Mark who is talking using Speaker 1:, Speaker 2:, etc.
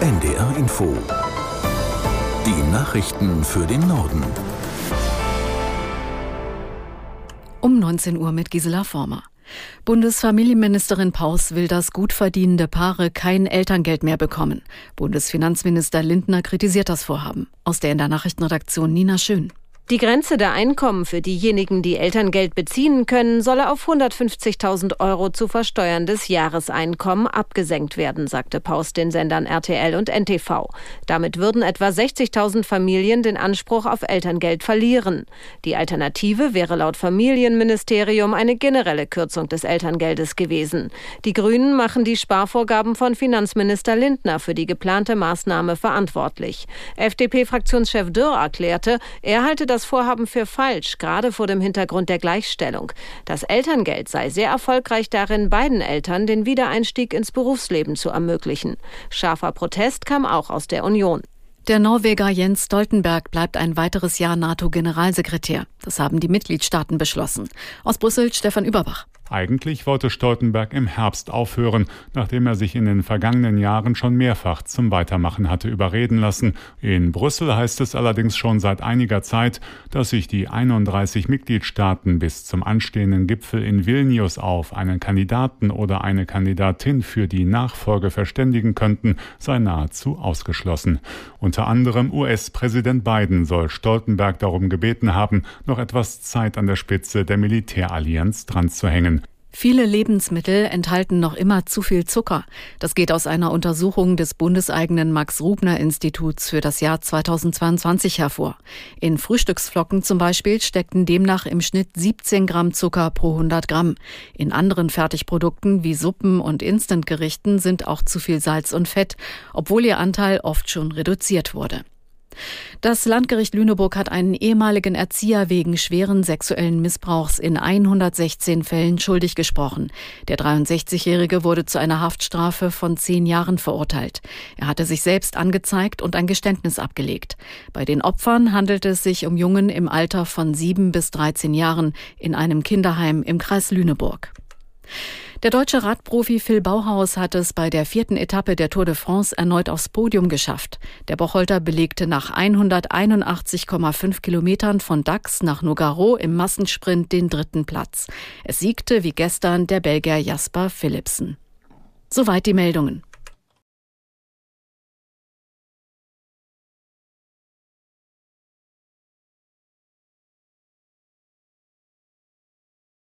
Speaker 1: NDR Info. Die Nachrichten für den Norden.
Speaker 2: Um 19 Uhr mit Gisela Former. Bundesfamilienministerin Paus will, dass gut verdienende Paare kein Elterngeld mehr bekommen. Bundesfinanzminister Lindner kritisiert das Vorhaben. Aus der in der Nachrichtenredaktion Nina Schön.
Speaker 3: Die Grenze der Einkommen für diejenigen, die Elterngeld beziehen können, solle auf 150.000 Euro zu versteuerndes Jahreseinkommen abgesenkt werden, sagte Paus den Sendern RTL und NTV. Damit würden etwa 60.000 Familien den Anspruch auf Elterngeld verlieren. Die Alternative wäre laut Familienministerium eine generelle Kürzung des Elterngeldes gewesen. Die Grünen machen die Sparvorgaben von Finanzminister Lindner für die geplante Maßnahme verantwortlich. FDP-Fraktionschef Dürr erklärte, er halte das das Vorhaben für falsch, gerade vor dem Hintergrund der Gleichstellung. Das Elterngeld sei sehr erfolgreich darin, beiden Eltern den Wiedereinstieg ins Berufsleben zu ermöglichen. Scharfer Protest kam auch aus der Union.
Speaker 2: Der Norweger Jens Stoltenberg bleibt ein weiteres Jahr NATO-Generalsekretär. Das haben die Mitgliedstaaten beschlossen. Aus Brüssel Stefan Überbach.
Speaker 4: Eigentlich wollte Stoltenberg im Herbst aufhören, nachdem er sich in den vergangenen Jahren schon mehrfach zum Weitermachen hatte überreden lassen. In Brüssel heißt es allerdings schon seit einiger Zeit, dass sich die 31 Mitgliedstaaten bis zum anstehenden Gipfel in Vilnius auf einen Kandidaten oder eine Kandidatin für die Nachfolge verständigen könnten, sei nahezu ausgeschlossen. Unter anderem US-Präsident Biden soll Stoltenberg darum gebeten haben, noch etwas Zeit an der Spitze der Militärallianz dran zu hängen.
Speaker 2: Viele Lebensmittel enthalten noch immer zu viel Zucker. Das geht aus einer Untersuchung des bundeseigenen Max-Rubner-Instituts für das Jahr 2022 hervor. In Frühstücksflocken zum Beispiel steckten demnach im Schnitt 17 Gramm Zucker pro 100 Gramm. In anderen Fertigprodukten wie Suppen und Instantgerichten sind auch zu viel Salz und Fett, obwohl ihr Anteil oft schon reduziert wurde. Das Landgericht Lüneburg hat einen ehemaligen Erzieher wegen schweren sexuellen Missbrauchs in 116 Fällen schuldig gesprochen. Der 63-Jährige wurde zu einer Haftstrafe von zehn Jahren verurteilt. Er hatte sich selbst angezeigt und ein Geständnis abgelegt. Bei den Opfern handelte es sich um Jungen im Alter von sieben bis 13 Jahren in einem Kinderheim im Kreis Lüneburg. Der deutsche Radprofi Phil Bauhaus hat es bei der vierten Etappe der Tour de France erneut aufs Podium geschafft. Der Bocholter belegte nach 181,5 Kilometern von Dax nach Nogaro im Massensprint den dritten Platz. Es siegte wie gestern der Belgier Jasper Philipsen. Soweit die Meldungen.